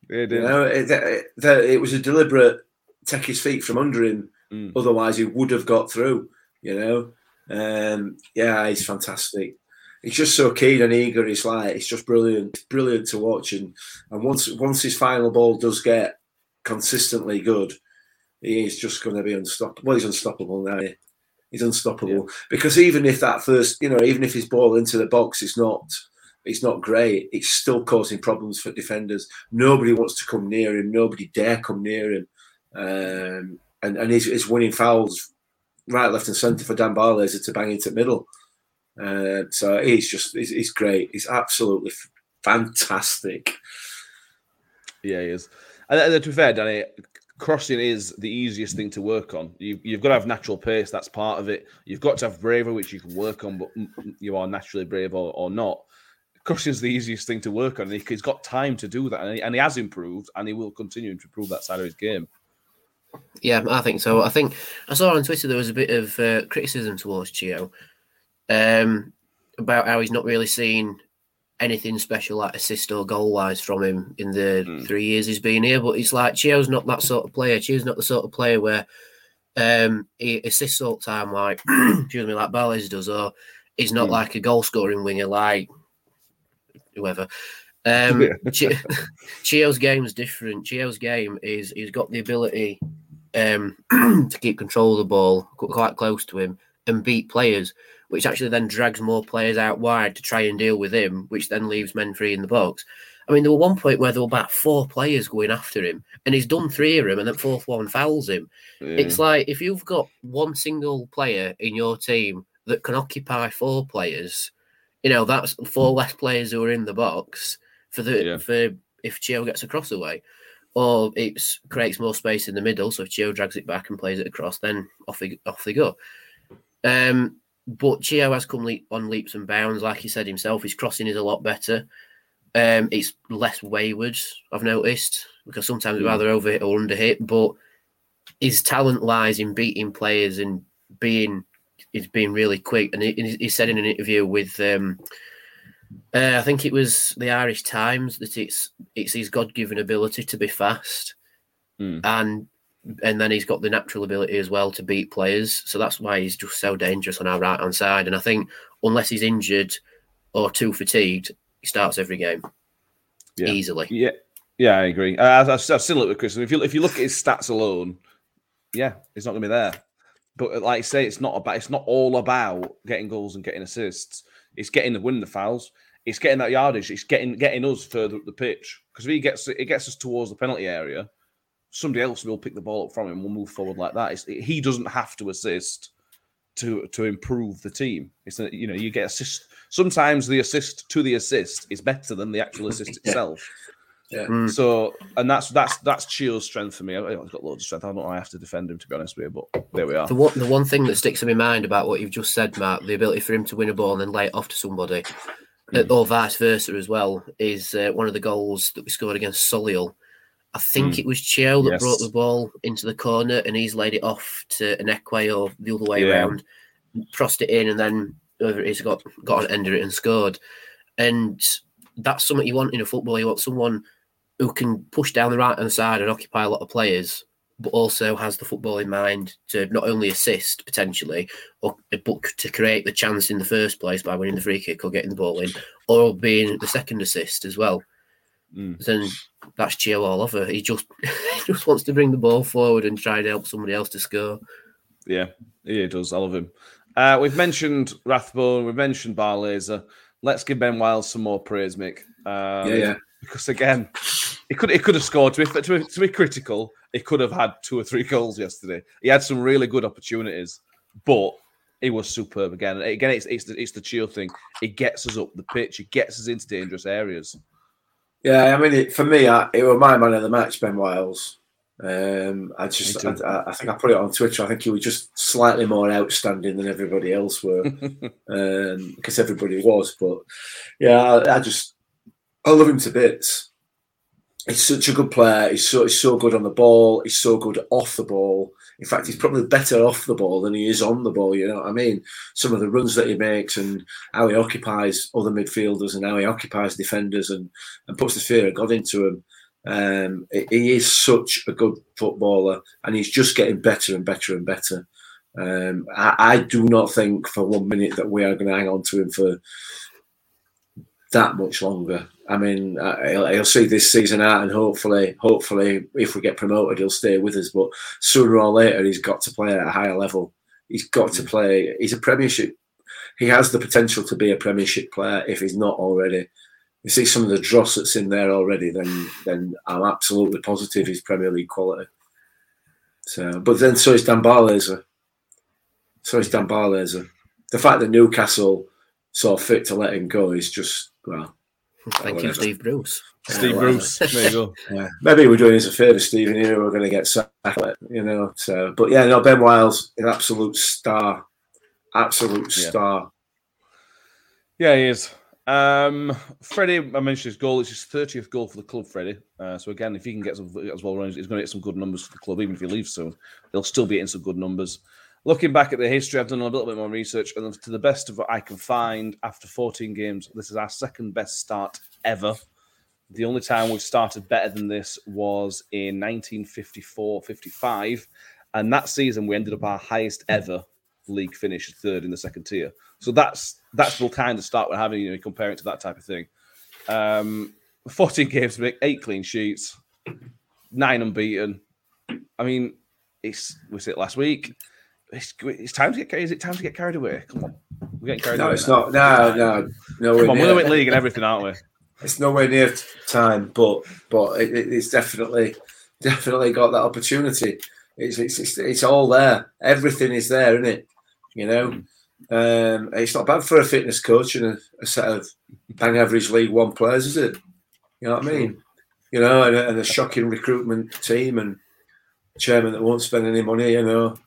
Yeah, You know, it, it, it- was a deliberate take his feet from under him. Mm. Otherwise, he would have got through. You know, um, yeah, he's fantastic. He's just so keen and eager. He's like, it's just brilliant, it's brilliant to watch. And and once once his final ball does get consistently good, he is just going to be unstoppable. Well, he's unstoppable now. He's unstoppable because even if that first, you know, even if his ball into the box is not, it's not great. It's still causing problems for defenders. Nobody wants to come near him. Nobody dare come near him. Um, and and he's, he's winning fouls right, left, and centre for Dan Barlaser to bang into middle. Uh, so he's just he's, he's great. He's absolutely f- fantastic. Yeah, he is. And, and to be fair, Danny, crossing is the easiest thing to work on. You, you've got to have natural pace. That's part of it. You've got to have bravery, which you can work on, but you are naturally brave or, or not. Crossing is the easiest thing to work on. and he- He's got time to do that, and he, and he has improved, and he will continue to improve that side of his game. Yeah, I think so. I think I saw on Twitter there was a bit of uh, criticism towards Chio um, about how he's not really seen anything special like assist or goal wise from him in the Mm. three years he's been here. But it's like Chio's not that sort of player. Chio's not the sort of player where um, he assists all the time like [clears throat] excuse me, like Barles does, or he's not Mm. like a goal scoring winger like whoever. [laughs] Um, Yeah. [laughs] Chio's game is different. Chio's game is he's got the ability um, [clears throat] to keep control of the ball quite close to him and beat players, which actually then drags more players out wide to try and deal with him, which then leaves men free in the box. I mean, there were one point where there were about four players going after him, and he's done three of them, and then fourth one fouls him. It's like if you've got one single player in your team that can occupy four players, you know that's four less players who are in the box for the Yeah. for if Chio gets across away, or it creates more space in the middle. So if Chio drags it back and plays it across, then off they off they go. Um, but Chio has come le- on leaps and bounds, like he said himself. His crossing is a lot better. Um, it's less wayward, I've noticed, because sometimes we Mm. either over hit or under hit. But his talent lies in beating players and being is been really quick. And he, he- said in an interview with, um, uh, I think it was the Irish Times, that it's it's his God given ability to be fast, Mm. and and then he's got the natural ability as well to beat players. So that's why he's just so dangerous on our right hand side. And I think unless he's injured or too fatigued, he starts every game Yeah. easily. Yeah, yeah, I agree. Uh, I, I've, I've still look with Chris. If you if you look at his stats alone, yeah, he's not going to be there. But uh, like I say, it's not about. It's not all about getting goals and getting assists. It's getting the winning the fouls. It's getting that yardage. It's getting getting us further up the pitch. Because if he gets it gets us towards the penalty area, somebody else will pick the ball up from him. We'll move forward like that. It's, he doesn't have to assist to to improve the team. It's a, you know you get assist. Sometimes the assist to the assist is better than the actual assist [laughs] itself. Yeah. Mm. So, and that's that's that's Chio's strength for me. I- I've got loads of strength. I don't know. I have to defend him to be honest with you, but there we are. The one, the one thing that sticks in my mind about what you've just said, Mark, the ability for him to win a ball and then lay it off to somebody, uh, or vice versa as well, is uh, one of the goals that we scored against Solihull. I think Mm. it was Chio that Yes. brought the ball into the corner and he's laid it off to Ihiekwe or the other way Yeah. around. crossed it in, and then whoever it is got got an ender it and scored. And that's something you want in a football. You want someone who can push down the right hand side and occupy a lot of players, but also has the football in mind to not only assist potentially, or but to create the chance in the first place by winning the free kick or getting the ball in, or being the second assist as well. Mm. Then that's Gio all over. He just [laughs] he just wants to bring the ball forward and try to help somebody else to score. Yeah, he does. I love him. Uh, we've mentioned Rathbone, we've mentioned Barlaser. Let's give Ben Wiles some more praise, Mick. Um, Yeah, yeah. Because again, he could he could have scored. To be, to be, to be critical, he could have had two or three goals yesterday. He had some really good opportunities, but he was superb again. Again, it's it's the, it's the chill thing. It gets us up the pitch. It gets us into dangerous areas. Yeah, I mean, it, for me, I, it was my man of the match, Ben Wiles. Um, I just, I. I think I put it on Twitter. I think he was just slightly more outstanding than everybody else were, [laughs] um, because everybody was. But yeah, I, I just, I love him to bits. He's such a good player. He's so, he's so good on the ball. He's so good off the ball. In fact, he's probably better off the ball than he is on the ball. You know what I mean? Some of the runs that he makes and how he occupies other midfielders and how he occupies defenders and, and puts the fear of God into them. Um, he- he is such a good footballer, and he's just getting better and better and better. Um, I, I do not think for one minute that we are going to hang on to him for that much longer. I mean, uh, he'll, he'll see this season out, and hopefully, hopefully, if we get promoted, he'll stay with us. But sooner or later, he's got to play at a higher level. He's got to play. He's a Premiership. He has the potential to be a Premiership player if he's not already. You see some of the dross that's in there already, then then I'm absolutely positive he's Premier League quality. So, but then so is Dan Barlaser. So is Dan Barlaser. The fact that Newcastle saw fit to let him go is just well. Thank you. Steve Bruce. Steve well, Bruce. There you go. [laughs] Yeah, maybe we're doing us a favour, Stephen. You know, we're going to get sacked, you know. So, but yeah, no, Ben Wiles, an absolute star, absolute Yeah. star. Yeah, he is. Um, Freddie, I mentioned his goal. It's his 30th goal for the club, Freddie. Uh, so again, if he can get some as well runs, he's going to get some good numbers for the club. Even if he leaves soon, they'll still be getting some good numbers. Looking back at the history, I've done a little bit more research, and to the best of what I can find, after 14 games, this is our second best start ever. The only time we've started better than this was in 1954-55, and that season we ended up our highest ever league finish, third in the second tier. So that's that's the kind of start we're having, you know, comparing to that type of thing. Um, 14 games, make eight clean sheets, nine unbeaten. I mean, it's we said it last week. It's, it's time to get. Is it time to get carried away? Come on, we're getting carried No, away. No, it's now. not. No, no, no. Come on, we're the league and everything, aren't we? It's nowhere near time, but but it, it- it's definitely definitely got that opportunity. It's, it's it's it's all there. Everything is there, isn't it? You know, um, it's not bad for a fitness coach and a, a set of bang average League One players, is it? You know what I mean? You know, and and a shocking recruitment team and chairman that won't spend any money. You know,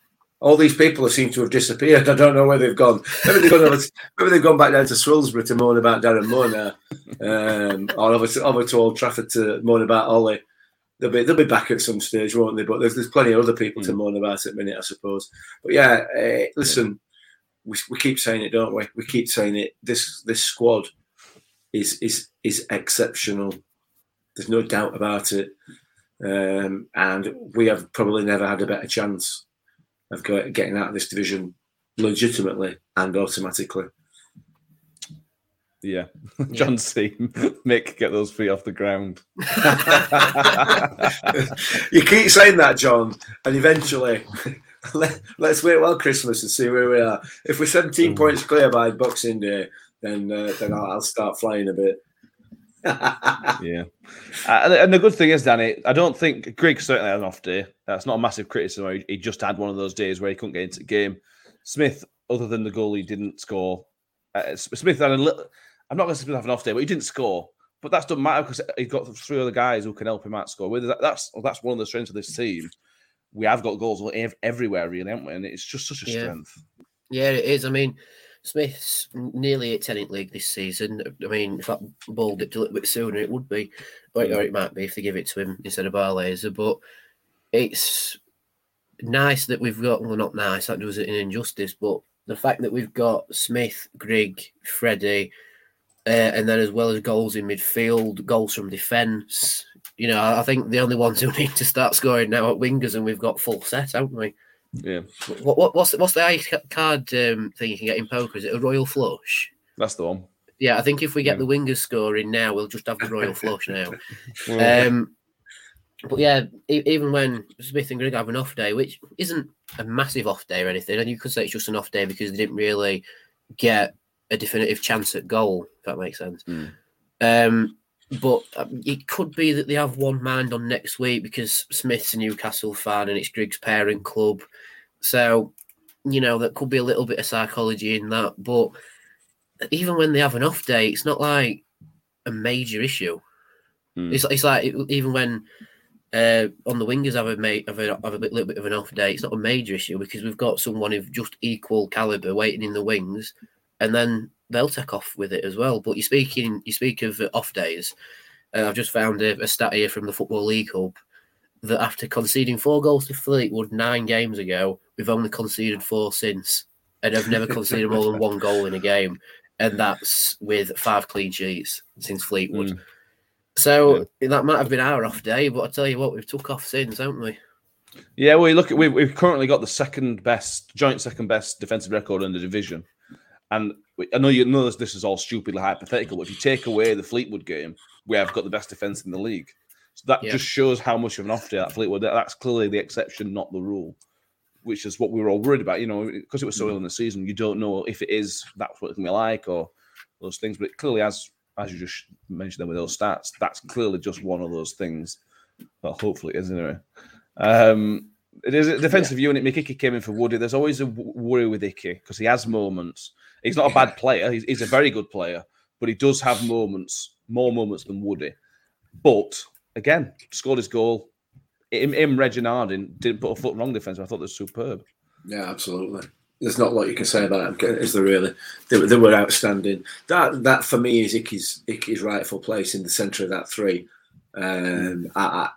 all these people seem to have disappeared. [laughs] I don't know where they've gone. Maybe they've gone, over maybe they've gone back down to Hillsborough to moan about Darren Moore now, um, or over to, over to Old Trafford to moan about Ollie. They'll be they'll be back at some stage, won't they? But there's, there's plenty of other people to moan about at the minute, I suppose. But yeah, uh, listen, we, we keep saying it, don't we? We keep saying it. This this squad is is is exceptional. There's no doubt about it. Um, and we have probably never had a better chance of getting out of this division legitimately and automatically. Yeah, John C. [laughs] Mick, get those feet off the ground. [laughs] you keep saying that, John, and eventually, [laughs] let, us wait well Christmas and see where we are. If we're 17 points clear by Boxing Day, then uh, then I'll, I'll start flying a bit. [laughs] yeah. Uh, and, the good thing is, Danny, I don't think Greg certainly had an off day. That's not a massive criticism. He, he just had one of those days where he couldn't get into the game. Smith, other than the goal he didn't score, uh, Smith had a little. I'm not going to say have an off day, but he didn't score. But that doesn't matter because he's got three other guys who can help him out score. Whether that, that's that's one of the strengths of this team. We have got goals everywhere, really, haven't we? And it's just such a Yeah. strength. Yeah, it is. I mean, Smith's nearly a tenant league this season. I mean, if that ball dipped a little bit sooner, it would be, or, or it might be if they give it to him instead of Barlaser. But it's nice that we've got, well, not nice, that does it an injustice, but the fact that we've got Smith, Grigg, Freddie, uh, and then as well as goals in midfield, goals from defence. You know, I think the only ones who [laughs] need to start scoring now at wingers, and we've got full set, haven't we? Yeah, What, what what's the, what's the ice card um, thing you can get in poker? Is it a royal flush? that's the one. Yeah, I think if we get the wingers scoring now, we'll just have the royal flush now. [laughs] Um, but yeah, e- even when Smith and Grigg have an off day, which isn't a massive off day or anything, and you could say it's just an off day because they didn't really get a definitive chance at goal, if that makes sense. Mm. Um, but um, it could be that they have one mind on next week because Smith's a Newcastle fan and it's Grigg's parent club. So, you know, that could be a little bit of psychology in that. But even when they have an off day, it's not like a major issue. Mm. It's, it's like even when uh, on the wingers have a mate have a, have a bit, little bit of an off day, it's not a major issue because we've got someone of just equal caliber waiting in the wings, and then they'll take off with it as well. But you speaking you speak of off days. Uh, I've just found a, a stat here from the Football League Hub that after conceding four goals to Fleetwood nine games ago, we've only conceded four since, and have never conceded more than one goal in a game, and that's with five clean sheets since Fleetwood. Mm. So that might have been our off day, but I tell you what, we've took off since, haven't we? Yeah, well, you look at we've, we've currently got the second best, joint second best defensive record in the division, and I know you know this, this is all stupidly hypothetical, but if you take away the Fleetwood game, we have got the best defense in the league. So that Yeah. just shows how much of an off day that Fleetwood. That's clearly the exception, not the rule, which is what we were all worried about. You know, because it was so early in the season, you don't know if it is that's what it's gonna be like or those things. But it clearly, as as you just mentioned them with those stats, that's clearly just one of those things. Well, hopefully, it is anyway. Um, it is a defensive unit. Mikiki came in for Woody. There's always a worry with Icky because he has moments. He's not a bad player. He's, he's a very good player, but he does have moments, more moments than Woody. But again, scored his goal. Him, him didn't put a foot wrong defense. I thought that was superb. Yeah, absolutely. There's not a lot you can say about them, is there really? They, were- they were outstanding. That that for me is Icky's Icky's rightful place in the centre of that three. Um, I,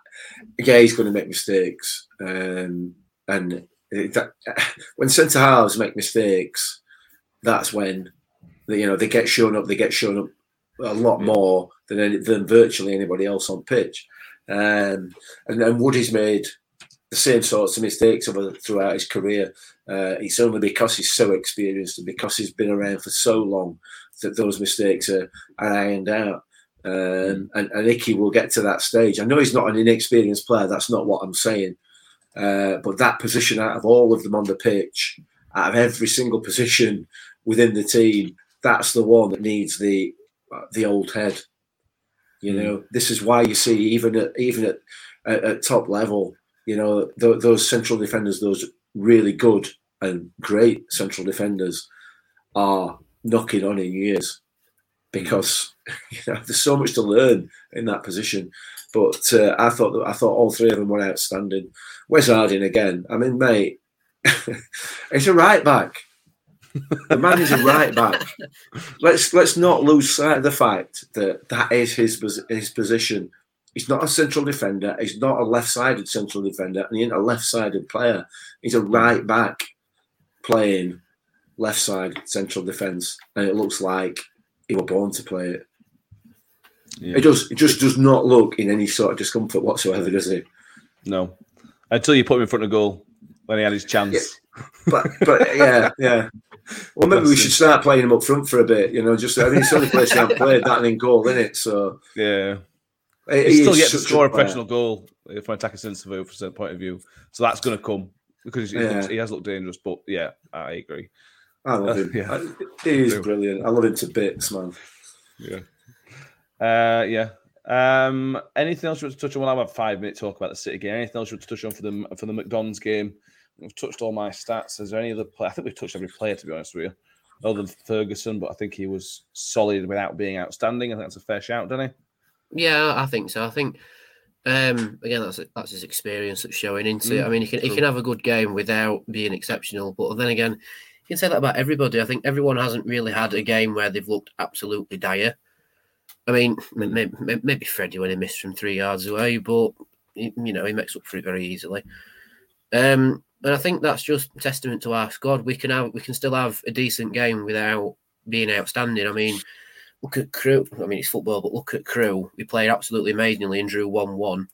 yeah, he's going to make mistakes, um, and that, [laughs] when centre halves make mistakes, that's when they, you know they get shown up. They get shown up a lot Yeah. more than any, than virtually anybody else on pitch. Um, and then Woody's made the same sorts of mistakes over throughout his career. Uh, it's only because he's so experienced and because he's been around for so long that those mistakes are, are ironed out. Um, and, and Icky will get to that stage. I know he's not an inexperienced player. That's not what I'm saying. Uh, but that position out of all of them on the pitch, out of every single position within the team, that's the one that needs the the old head. You Mm. know, this is why you see even at even at, at, at top level, you know, th- those central defenders, those really good and great central defenders, are knocking on in years because [laughs] you know there's so much to learn in that position. But uh, I thought that I thought all three of them were outstanding. Wes Harding again. I mean, mate, [laughs] it's a right back. The man is a right back. [laughs] Let's let's not lose sight of the fact that that is his his position. He's not a central defender. He's not a left-sided central defender, and he ain't a left-sided player. He's a right back playing left side central defence, and it looks like he was born to play it. Yeah. It does. It just does not look in any sort of discomfort whatsoever, does it? No, until you put him in front of goal when he had his chance. Yeah. But but yeah, yeah. Well, maybe we should start playing him up front for a bit. You know, just I mean, it's the only place he hasn't played that and in goal, isn't it? So Yeah. he He's still yet to score a professional goal from an attacking sense of a from a point of view. So that's going to come because he, Yeah. looks, he has looked dangerous. But yeah, I agree. I love him. Yeah. I- He is brilliant. I love him to bits, man. Yeah. Uh, yeah. Um, anything else you want to touch on? Well, I'll have five minute talk about the City game. Anything else you want to touch on for the for the MK Dons game? We've touched all my stats. Is there any other play? I think we've touched every player to be honest with you, other than Ferguson. But I think he was solid without being outstanding. I think that's a fair shout, doesn't he? Yeah, I think so. I think um, again that's that's his experience that's showing into. Mm, I mean, he can he can have a good game without being exceptional, but then again, you can say that about everybody. I think everyone hasn't really had a game where they've looked absolutely dire. I mean, maybe, maybe Freddie when he missed from three yards away, but you know he makes up for it very easily. Um, and I think that's just testament to our squad. We can have we can still have a decent game without being outstanding. I mean, look at Crewe. I mean, it's football, but look at Crewe. We played absolutely amazingly and drew one-one.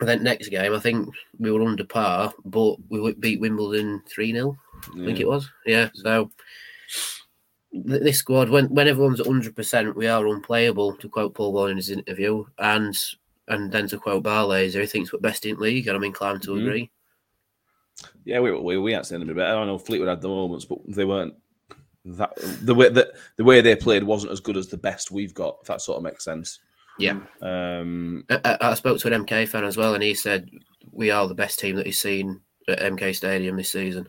Then next game, I think we were under par, but we beat Wimbledon three 0 I think it was. Yeah. So th- this squad, when when everyone's at hundred percent, we are unplayable. To quote Paul Warne in his interview, and and then to quote Barlaser, he thinks we're best in league, and I'm inclined to Mhm. agree. Yeah, we we we had seen a bit better. I don't know Fleetwood had the moments, but they weren't that the way that the way they played wasn't as good as the best we've got. If that sort of makes sense. Yeah. Um, I- I spoke to an MK fan as well, and he said we are the best team that he's seen at MK Stadium this season.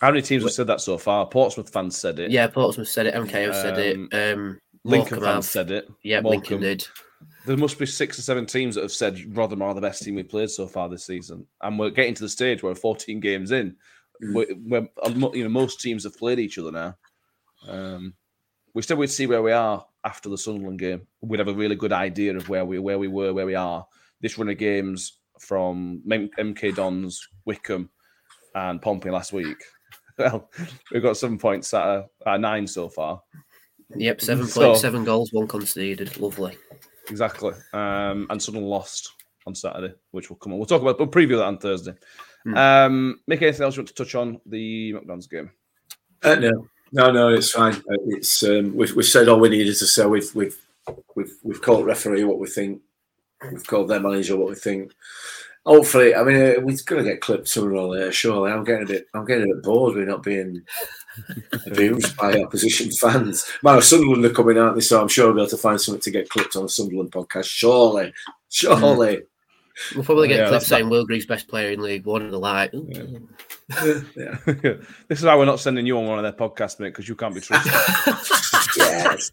How many teams have said that so far? Portsmouth fans said it. Yeah, Portsmouth said it. MK have said Um, it. Um, Lincoln Morecambe fans have. said it. Yeah, Morecambe. Lincoln did. There must be six or seven teams that have said Rotherham are the best team we've played so far this season, and we're getting to the stage where 14 games in, Mm. where, where uh, you know most teams have played each other now. Um, we said we'd see where we are after the Sunderland game. We'd have a really good idea of where we where we were, where we are. This run of games from MK Dons, Wycombe, and Pompey last week. Well, we've got seven points at, a, at nine so far. Yep, seven So- points, seven goals, one conceded. Lovely. Exactly. Um, and Sunderland lost on Saturday, which will come on. We'll talk about, we'll preview that on Thursday. Hmm. Um, Mick, anything else you want to touch on the MK Dons game? Uh, no, no, no, it's fine. Uh, It's um, we've, we've said all we needed to say. We've we've we've we've called referee what we think. We've called their manager what we think. Hopefully, I mean, uh, we're going to get clipped sooner or later. Surely, I'm getting a bit. I'm getting a bit bored with not being abused by opposition fans. Man, Sunderland are coming out this, so I'm sure I'll be able to find something to get clipped on a Sunderland podcast. Surely, surely. We'll probably get Yeah, clips that's- saying Will Greaves best player in League One, and they're like, "Ooh." yeah. [laughs] this is why we're not sending you on one of their podcasts, mate, because you can't be trusted. [laughs] yes.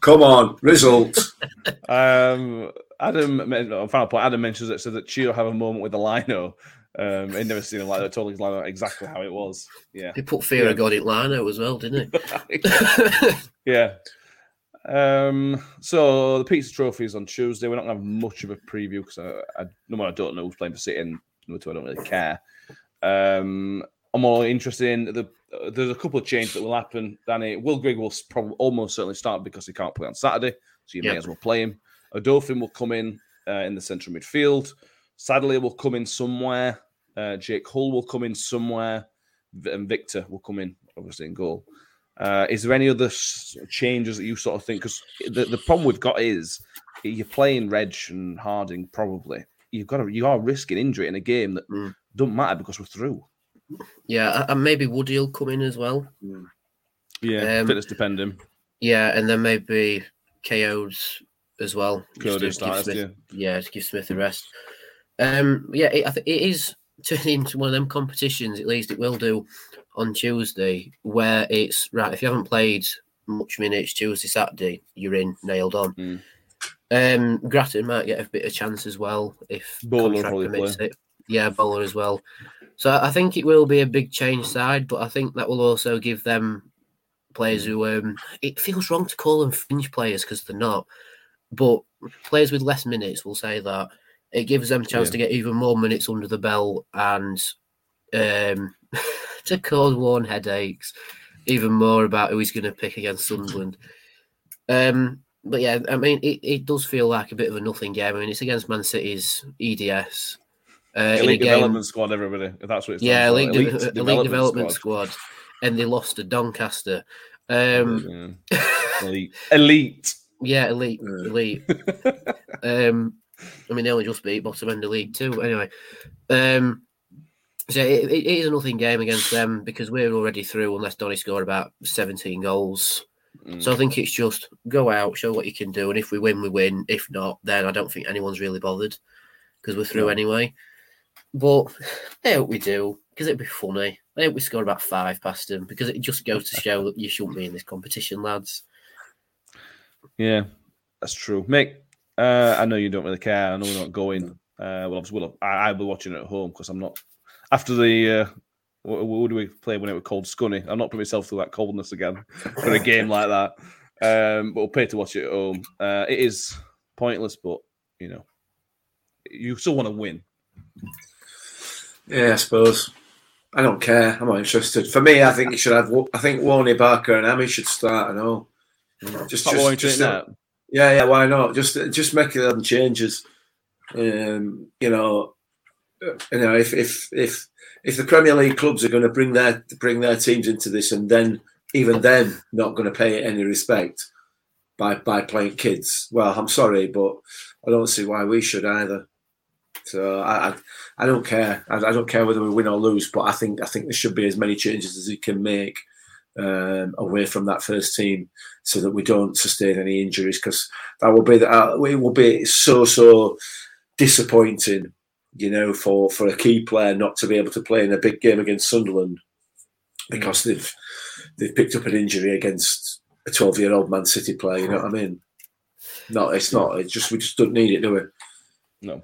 Come on, results. [laughs] um, Adam, on final point, Adam mentions it so that Chio have a moment with the lino. Um, he'd never seen him like that. Told his lino exactly how it was. Yeah. he put fear Yeah. of God in Lino as well, didn't he? [laughs] yeah. Um, so the pizza trophy is on Tuesday. We're not going to have much of a preview because I, I, number one, I don't know who's playing for City, and number two, I don't really care. Um, I'm more interested in the. Uh, there's a couple of changes that will happen. Danny Will Grigg will probably almost certainly start because he can't play on Saturday, so you Yeah. may as well play him. Odoffin will come in uh, in the central midfield. Sadlier, will come in somewhere. Uh, Jake Hull will come in somewhere, and Viktor will come in obviously in goal. Uh, is there any other s- changes that you sort of think? Because the, the problem we've got is you're playing Reg and Harding. Probably you've got to, you are risking injury in a game that Mm. don't matter because we're through. yeah, and maybe Woody will come in as well. Yeah, Um, fitness depending. Yeah, and then maybe KO's as well. just to Smith- yeah, to give Smith a rest. Um, yeah, it, I think it is [laughs] turning into one of them competitions. At least it will do on Tuesday, where it's right. If you haven't played much minutes Tuesday, Saturday, you're in nailed on. Mm. Um, Grattan might get a bit of chance as well if Bowler permits play. it. Yeah, bowler as well. So I think it will be a big change side, but I think that will also give them players who um it feels wrong to call them fringe players because they're not, but players with less minutes will say that it gives them a chance Yeah. to get even more minutes under the belt and um [laughs] to cause Warne headaches even more about who he's going to pick against Sunderland. Um, but yeah, I mean, it, it does feel like a bit of a nothing game. I mean, it's against Man City's EDS. Uh, Elite game, development squad, everybody. If that's what it's yeah, stands elite, de- elite development, squad. and they lost to Doncaster. Um, Yeah. [laughs] elite, elite. Yeah, elite, Yeah. elite. [laughs] Um, I mean, they only just beat bottom end of league too. Anyway, um, so it, it is a nothing game against them because we're already through unless Donny scored about seventeen goals. Mm. So I think it's just go out, show what you can do, and if we win, we win. If not, then I don't think anyone's really bothered because we're through No. anyway. But [sighs] I hope we do because it'd be funny. I hope we score about five past them because it just goes to show that you shouldn't be in this competition, lads. Yeah, that's true. Mick, uh, I know you don't really care. I know we're not going. Uh, well, obviously, well, I, I'll be watching it at home because I'm not. After the. Uh, what, what do we play when it was called Scunny. I'm not putting myself through that coldness again [laughs] for a game like that. Um, but we'll pay to watch it at home. Uh, it is pointless, but, you know, you still want to win. Yeah, I suppose. I don't care. I'm not interested. For me, I think you should have. I think Warney Barker and Amy should start. I know. Just, Not just, to just do that. yeah, yeah. Why not? Just, just make them changes. Um, you know, you know, if if if if the Premier League clubs are going to bring their bring their teams into this, and then even then not going to pay any respect by by playing kids, well, I'm sorry, but I don't see why we should either. So I, I, I don't care. I, I don't care whether we win or lose, but I think I think there should be as many changes as he can make um, away from that first team, so that we don't sustain any injuries. Because that will be that uh, it will be so so disappointing, you know, for for a key player not to be able to play in a big game against Sunderland because they've they've picked up an injury against a twelve year old Man City player. You know what I mean? No, it's not. It's just we just don't need it, do we? No.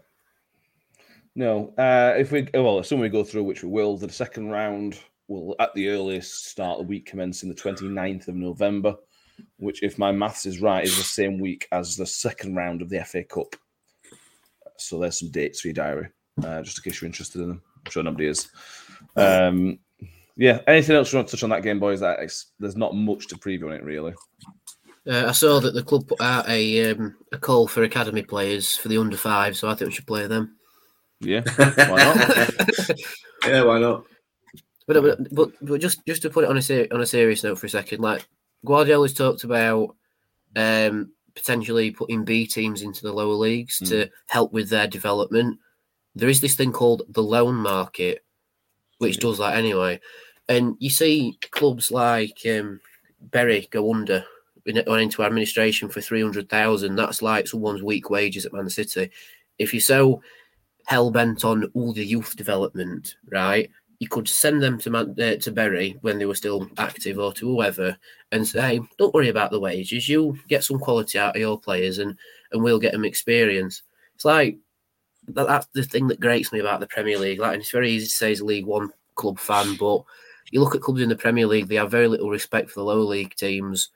No. Uh, if we well, assuming we go through, which we will, the second round will at the earliest start the week commencing the 29th of November, which, if my maths is right, is the same week as the second round of the FA Cup. So there's some dates for your diary, uh, just in case you're interested in them. I'm sure nobody is. Um, yeah. Anything else you want to touch on that game, boys? That it's, there's not much to preview on it, really. Uh, I saw that the club put out a um, a call for academy players for the under five, so I think we should play them. Yeah. [laughs] Why not? [laughs] yeah, why not? But, but but but just just to put it on a ser- on a serious note for a second, like Guardiola's talked about um, potentially putting B teams into the lower leagues to help with their development. There is this thing called the loan market, which does that anyway. And you see clubs like um, Bury go under in- went into administration for three hundred thousand. That's like someone's week wages at Man City. If you're so hell bent on all the youth development, right? You could send them to uh, to Bury when they were still active, or to whoever, and say, "Don't worry about the wages. You get some quality out of your players, and and we'll get them experience." It's like that, that's the thing that grates me about the Premier League. Like, and it's very easy to say as a League One club fan, but you look at clubs in the Premier League; they have very little respect for the lower league teams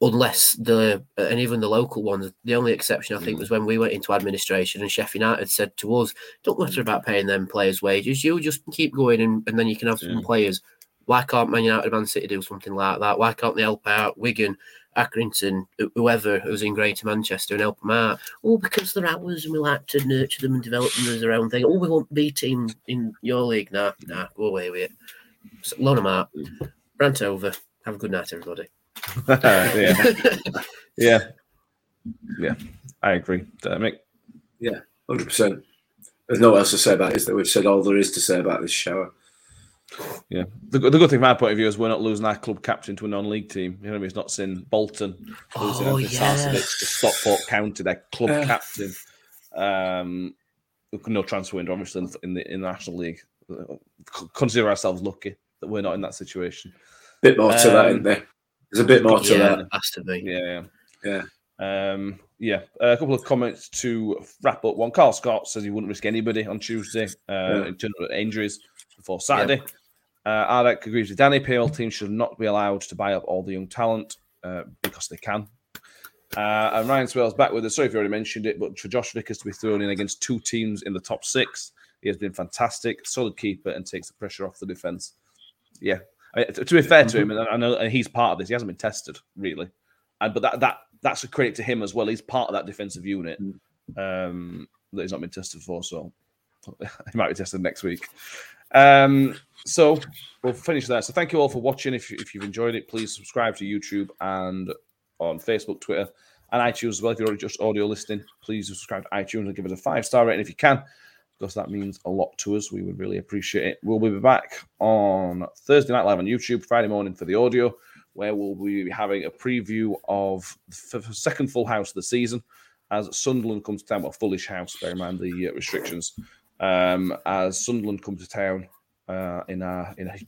unless the and even the local ones. The only exception I think mm. was when we went into administration and Sheffield United said to us, "Don't matter mm. about paying them players' wages. You just keep going, and, and then you can have some players." Why can't Man United, Man City do something like that? Why can't they help out Wigan, Accrington, wh- whoever who's in Greater Manchester and help them out? Oh, because they're ours and we like to nurture them and develop them as their own thing. Oh, we want B team in your league. Nah, nah, mm. go away with it. So, loan them out. Rant over. Have a good night, everybody. Yeah. [laughs] Yeah. Yeah. I agree. Uh, Mick? Hundred percent. There's no else to say about it. Is that we've said all there is to say about this shower. Yeah. The, the good thing from my point of view is we're not losing our club captain to a non league team. You know what I mean? It's not seeing Bolton losing Oh, oh, yeah. to Stockport County, their club Yeah. captain. Um, no transfer window, obviously, in the, in the, National League. Consider ourselves lucky that we're not in that situation. Bit more to that, Um, isn't there? There's a bit more to yeah, that. it has to be. Yeah. Yeah. Um, yeah, a couple of comments to wrap up. One, Carl Scott says he wouldn't risk anybody on Tuesday uh, Yeah. in terms of injuries before Saturday. Uh, Ardek agrees with Danny. PL teams should not be allowed to buy up all the young talent uh, because they can. Uh, and Ryan Swell's back with us. Sorry if you already mentioned it, but for Josh Vickers to be thrown in against two teams in the top six, he has been fantastic, solid keeper, and takes the pressure off the defense. Yeah, I to, to be fair to him, and I know and he's part of this. He hasn't been tested really, and but that that that's a credit to him as well. He's part of that defensive unit um, that he's not been tested for, so [laughs] he might be tested next week. Um, so we'll finish there. So thank you all for watching. If, you, if you've enjoyed it, please subscribe to YouTube and on Facebook, Twitter, and iTunes as well. If you're just audio listening, please subscribe to iTunes and give us a five star rating if you can, because that means a lot to us. We would really appreciate it. We'll be back on Thursday night live on YouTube, Friday morning for the audio, where we'll be having a preview of the second full house of the season as Sunderland comes to town. Well, fullish house, bear in mind the uh, restrictions. Um, as Sunderland come to town uh, in a in a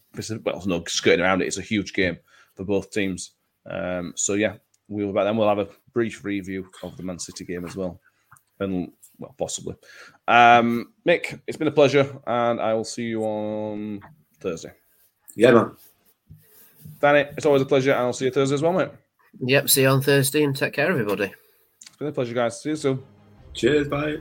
well, no skirting around it. It's a huge game for both teams. Um, so yeah, we'll back then we'll have a brief review of the Man City game as well, and well possibly. Um, Mick, it's been a pleasure, and I will see you on Thursday. Yeah, man. Danny, it's always a pleasure, and I'll see you Thursday as well, mate. Yep. See you on Thursday and take care, everybody. It's been a pleasure, guys. See you soon. Cheers, bye.